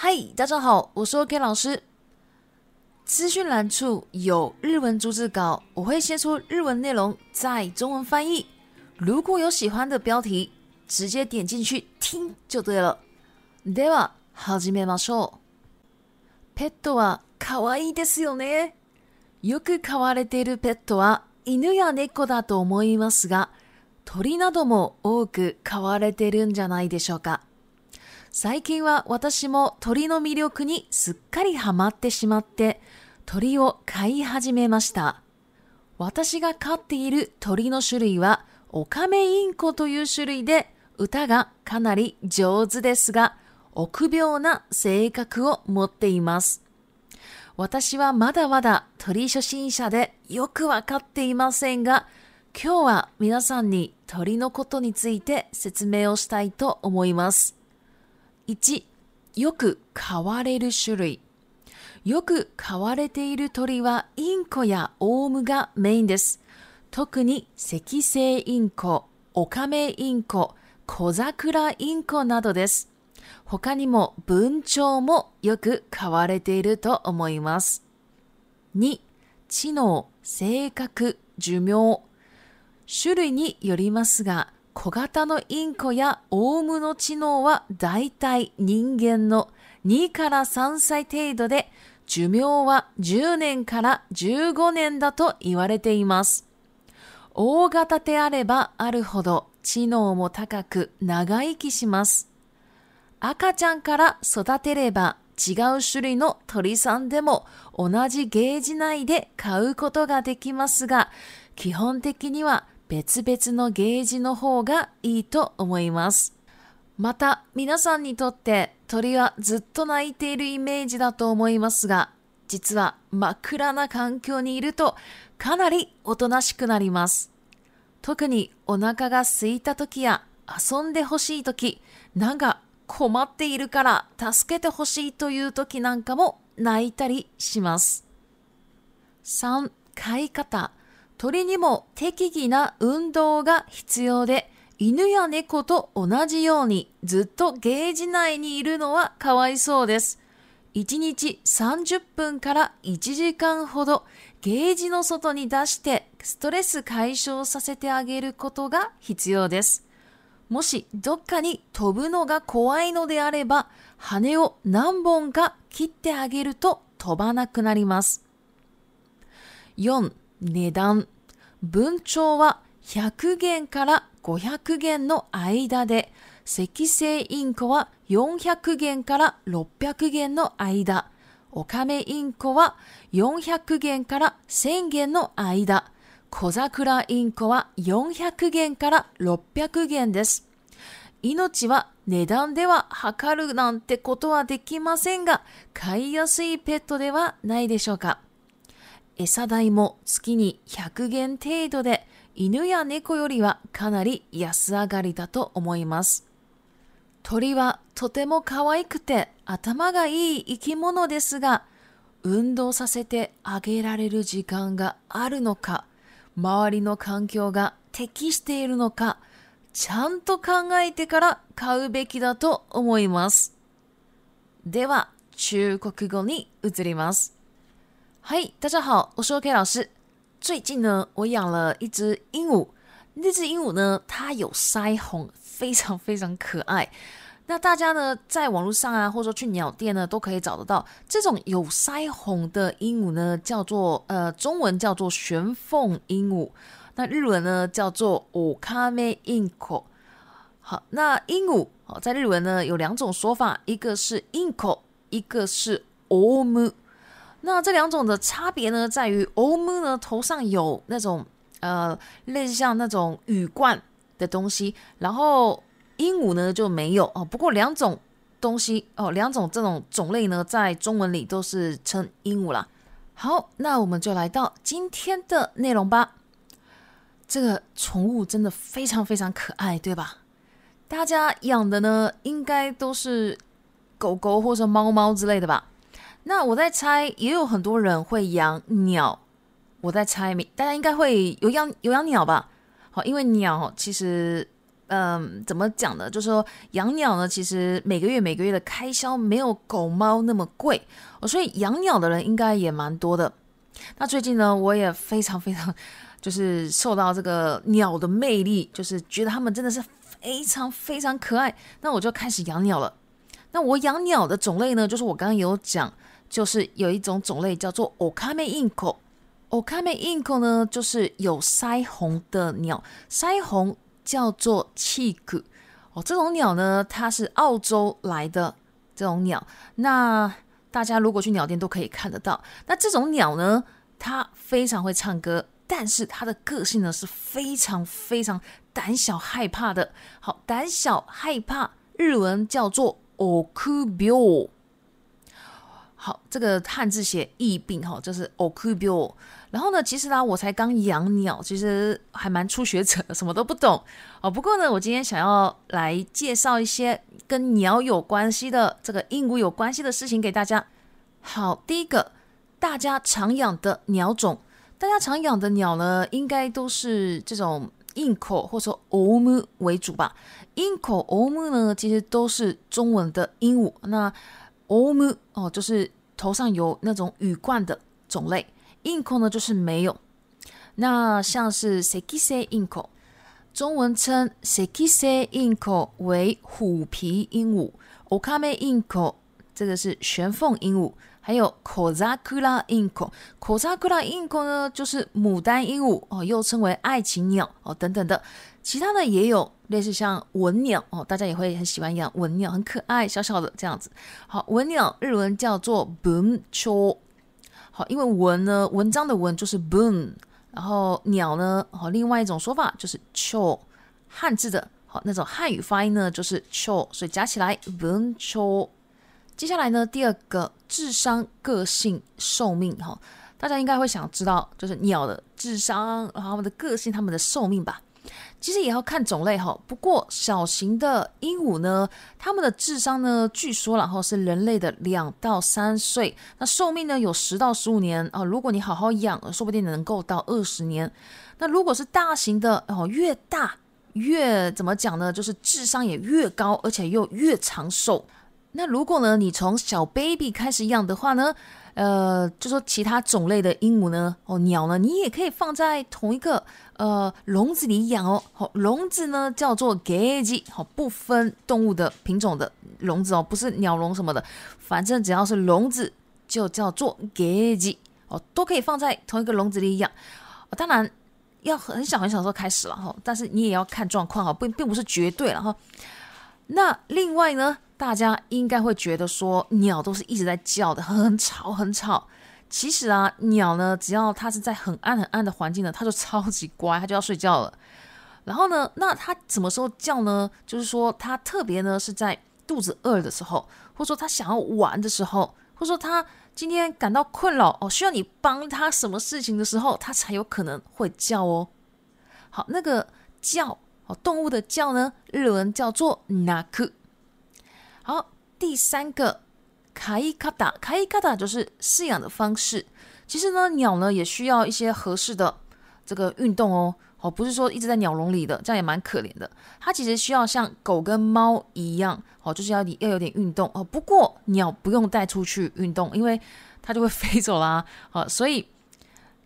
嗨，大家好，我是 OK 老师。资讯栏处有日文逐字稿，我会先出日文内容，再中文翻译。如果有喜欢的标题，直接点进去听就对了。では始めましょう。ペットは可愛いですよね。よく飼われているペットは犬や猫だと思いますが、鳥なども多く飼われているんじゃないでしょうか。最近は私も鳥の魅力にすっかりハマってしまって鳥を飼い始めました私が飼っている鳥の種類はオカメインコという種類で歌がかなり上手ですが臆病な性格を持っています私はまだまだ鳥初心者でよくわかっていませんが今日は皆さんに鳥のことについて説明をしたいと思います1、よく飼われる種類。よく飼われている鳥はインコやオウムがメインです。特に赤星インコ、オカメインコ、小桜インコなどです。他にも文鳥もよく飼われていると思います。2、知能、性格、寿命。種類によりますが、小型のインコやオウムの知能は大体人間の2から3歳程度で寿命は10年から15年だと言われています。大型であればあるほど知能も高く長生きします。赤ちゃんから育てれば違う種類の鳥さんでも同じゲージ内で買うことができますが、基本的には別々のゲージの方がいいと思います。また皆さんにとって鳥はずっと鳴いているイメージだと思いますが、実は真っ暗な環境にいるとかなりおとなしくなります。特にお腹が空いた時や遊んでほしい時、なんか困っているから助けてほしいという時なんかも泣いたりします。3、飼い方。鳥にも適宜な運動が必要で、犬や猫と同じようにずっとゲージ内にいるのはかわいそうです。1日30分から1時間ほどゲージの外に出してストレス解消させてあげることが必要です。もしどっかに飛ぶのが怖いのであれば羽を何本か切ってあげると飛ばなくなります。4値段、文鳥は100元から500元の間で、石製インコは400元から600元の間、オカメインコは400元から1000元の間、小桜インコは400元から600元です。命は値段では測るなんてことはできませんが、飼いやすいペットではないでしょうか。餌代も月に100元程度で犬や猫よりはかなり安上がりだと思います。鳥はとても可愛くて頭がいい生き物ですが、運動させてあげられる時間があるのか、周りの環境が適しているのか、ちゃんと考えてから買うべきだと思います。では、中国語に移ります。嗨，大家好，我是 o K 老师。最近呢，我养了一只鹦鹉。那只鹦鹉呢，它有腮红，非常非常可爱。那大家呢，在网络上啊，或者说去鸟店呢，都可以找得到这种有腮红的鹦鹉呢，叫做呃，中文叫做玄凤鹦鹉。那日文呢，叫做オカメインコ。好，那鹦鹉好，在日文呢有两种说法，一个是インコ，一个是オム。那这两种的差别呢，在于欧母呢头上有那种呃类似像那种羽冠的东西，然后鹦鹉呢就没有哦。不过两种东西哦，两种这种种类呢，在中文里都是称鹦鹉啦。好，那我们就来到今天的内容吧。这个宠物真的非常非常可爱，对吧？大家养的呢，应该都是狗狗或者猫猫之类的吧。那我在猜，也有很多人会养鸟。我在猜，大家应该会有养有养鸟吧？好，因为鸟其实，嗯，怎么讲呢？就是说养鸟呢，其实每个月每个月的开销没有狗猫那么贵，所以养鸟的人应该也蛮多的。那最近呢，我也非常非常就是受到这个鸟的魅力，就是觉得它们真的是非常非常可爱。那我就开始养鸟了。那我养鸟的种类呢，就是我刚刚有讲。就是有一种种类叫做 o a m i n o o k a m 欧 i n k o 呢，就是有腮红的鸟，腮红叫做 c h i c 哦，这种鸟呢，它是澳洲来的这种鸟，那大家如果去鸟店都可以看得到。那这种鸟呢，它非常会唱歌，但是它的个性呢是非常非常胆小害怕的。好，胆小害怕，日文叫做 o u b i o 这个汉字写疫病哈，就是 ocul。然后呢，其实啦，我才刚养鸟，其实还蛮初学者，什么都不懂哦。不过呢，我今天想要来介绍一些跟鸟有关系的，这个鹦鹉有关系的事情给大家。好，第一个，大家常养的鸟种，大家常养的鸟呢，应该都是这种硬口或者说 omu 为主吧。硬口 o omu 呢，其实都是中文的鹦鹉。那 omu 哦，就是。头上有那种羽冠的种类，硬口呢就是没有。那像是 s e k i s e 硬口，中文称 s e k i s e 硬口为虎皮鹦鹉，okame 硬口这个是玄凤鹦鹉，还有 kozakura 硬口，kozakura 硬口呢就是牡丹鹦鹉哦，又称为爱情鸟哦等等的。其他的也有，类似像文鸟哦，大家也会很喜欢养文鸟，很可爱，小小的这样子。好，文鸟日文叫做 b o o m c h o 好，因为文呢，文章的文就是 b o o m 然后鸟呢，好，另外一种说法就是 c h o 汉字的，好，那种汉语发音呢就是 c h o 所以加起来 b o o m c h o 接下来呢，第二个智商、个性、寿命，哈，大家应该会想知道，就是鸟的智商，然后它们的个性，它们的寿命吧。其实也要看种类哈，不过小型的鹦鹉呢，它们的智商呢，据说然后是人类的两到三岁，那寿命呢有十到十五年啊，如果你好好养，说不定能够到二十年。那如果是大型的哦，越大越怎么讲呢？就是智商也越高，而且又越长寿。那如果呢，你从小 baby 开始养的话呢，呃，就说其他种类的鹦鹉呢，哦，鸟呢，你也可以放在同一个呃笼子里养哦。好，笼子呢叫做 gag，好，不分动物的品种的笼子哦，不是鸟笼什么的，反正只要是笼子就叫做 gag 哦，都可以放在同一个笼子里养。哦、当然要很小很小时候开始了哈，但是你也要看状况哈，并并不是绝对了哈。那另外呢？大家应该会觉得说，鸟都是一直在叫的，很吵很吵。其实啊，鸟呢，只要它是在很暗很暗的环境呢，它就超级乖，它就要睡觉了。然后呢，那它什么时候叫呢？就是说，它特别呢是在肚子饿的时候，或者说它想要玩的时候，或者说它今天感到困扰哦，需要你帮它什么事情的时候，它才有可能会叫哦。好，那个叫哦，动物的叫呢，日文叫做 “naku”。好，第三个，卡伊卡达，卡伊卡达就是饲养的方式。其实呢，鸟呢也需要一些合适的这个运动哦。哦，不是说一直在鸟笼里的，这样也蛮可怜的。它其实需要像狗跟猫一样，哦，就是要你要有点运动哦。不过，鸟不用带出去运动，因为它就会飞走啦。好，所以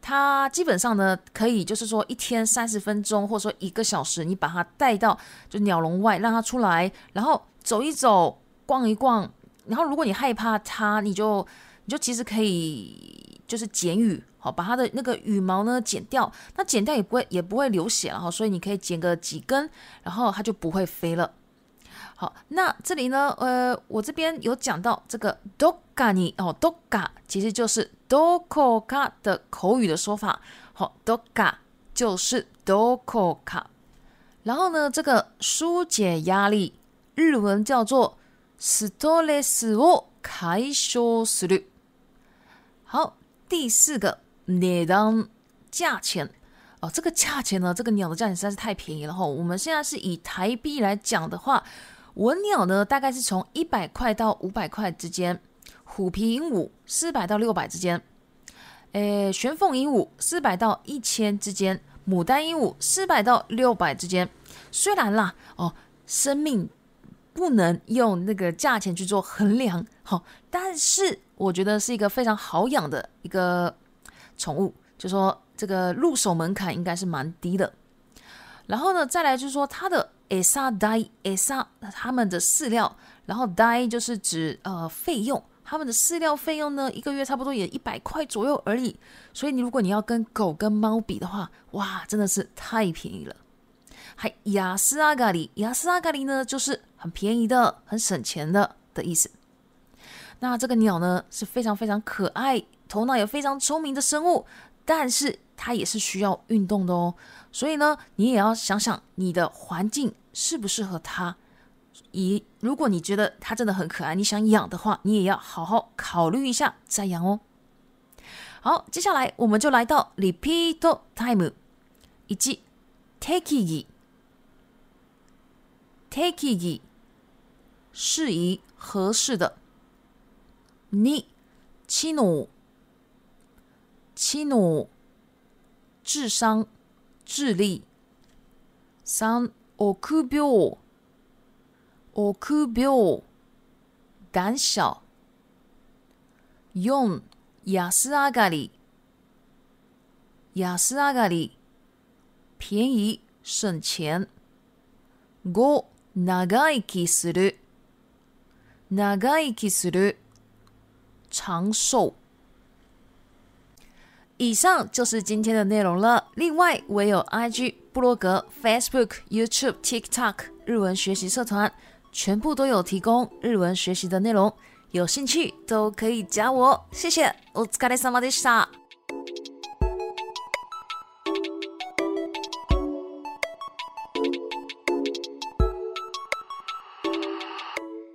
它基本上呢，可以就是说一天三十分钟，或者说一个小时，你把它带到就鸟笼外，让它出来，然后走一走。逛一逛，然后如果你害怕它，你就你就其实可以就是剪羽，好，把它的那个羽毛呢剪掉，那剪掉也不会也不会流血，了哈，所以你可以剪个几根，然后它就不会飞了。好，那这里呢，呃，我这边有讲到这个 d o k a n 哦，doka 其实就是 doka 的口语的说法，好，doka 就是 doka，然后呢，这个疏解压力，日文叫做。ストレスを开消する。好，第四个，値段价钱哦，这个价钱呢，这个鸟的价钱实在是太便宜了哈。我们现在是以台币来讲的话，文鸟呢，大概是从一百块到五百块之间；虎皮鹦鹉四百到六百之间；诶，玄凤鹦鹉四百到一千之间；牡丹鹦鹉四百到六百之间。虽然啦，哦，生命。不能用那个价钱去做衡量，好，但是我觉得是一个非常好养的一个宠物，就说这个入手门槛应该是蛮低的。然后呢，再来就是说它的 esa die s a 它们的饲料，然后 die 就是指呃费用，它们的饲料费用呢，一个月差不多也一百块左右而已。所以你如果你要跟狗跟猫比的话，哇，真的是太便宜了。还雅思阿嘎里，雅思阿嘎里呢，就是很便宜的、很省钱的的意思。那这个鸟呢是非常非常可爱、头脑也非常聪明的生物，但是它也是需要运动的哦。所以呢，你也要想想你的环境适不适合它。以如果你觉得它真的很可爱，你想养的话，你也要好好考虑一下再养哦。好，接下来我们就来到 Repeat Time，以及 Take It。适宜合适的，你，七努七努智商智力，三奥酷表奥酷表胆小，四亚斯阿嘎里亚斯阿嘎里便宜省钱，五。哪个きする。長哪个する。死的？长寿。以上就是今天的内容了。另外，我有 IG、布洛格、Facebook、YouTube、TikTok 日文学习社团，全部都有提供日文学习的内容。有兴趣都可以加我。谢谢。お疲れ様でした。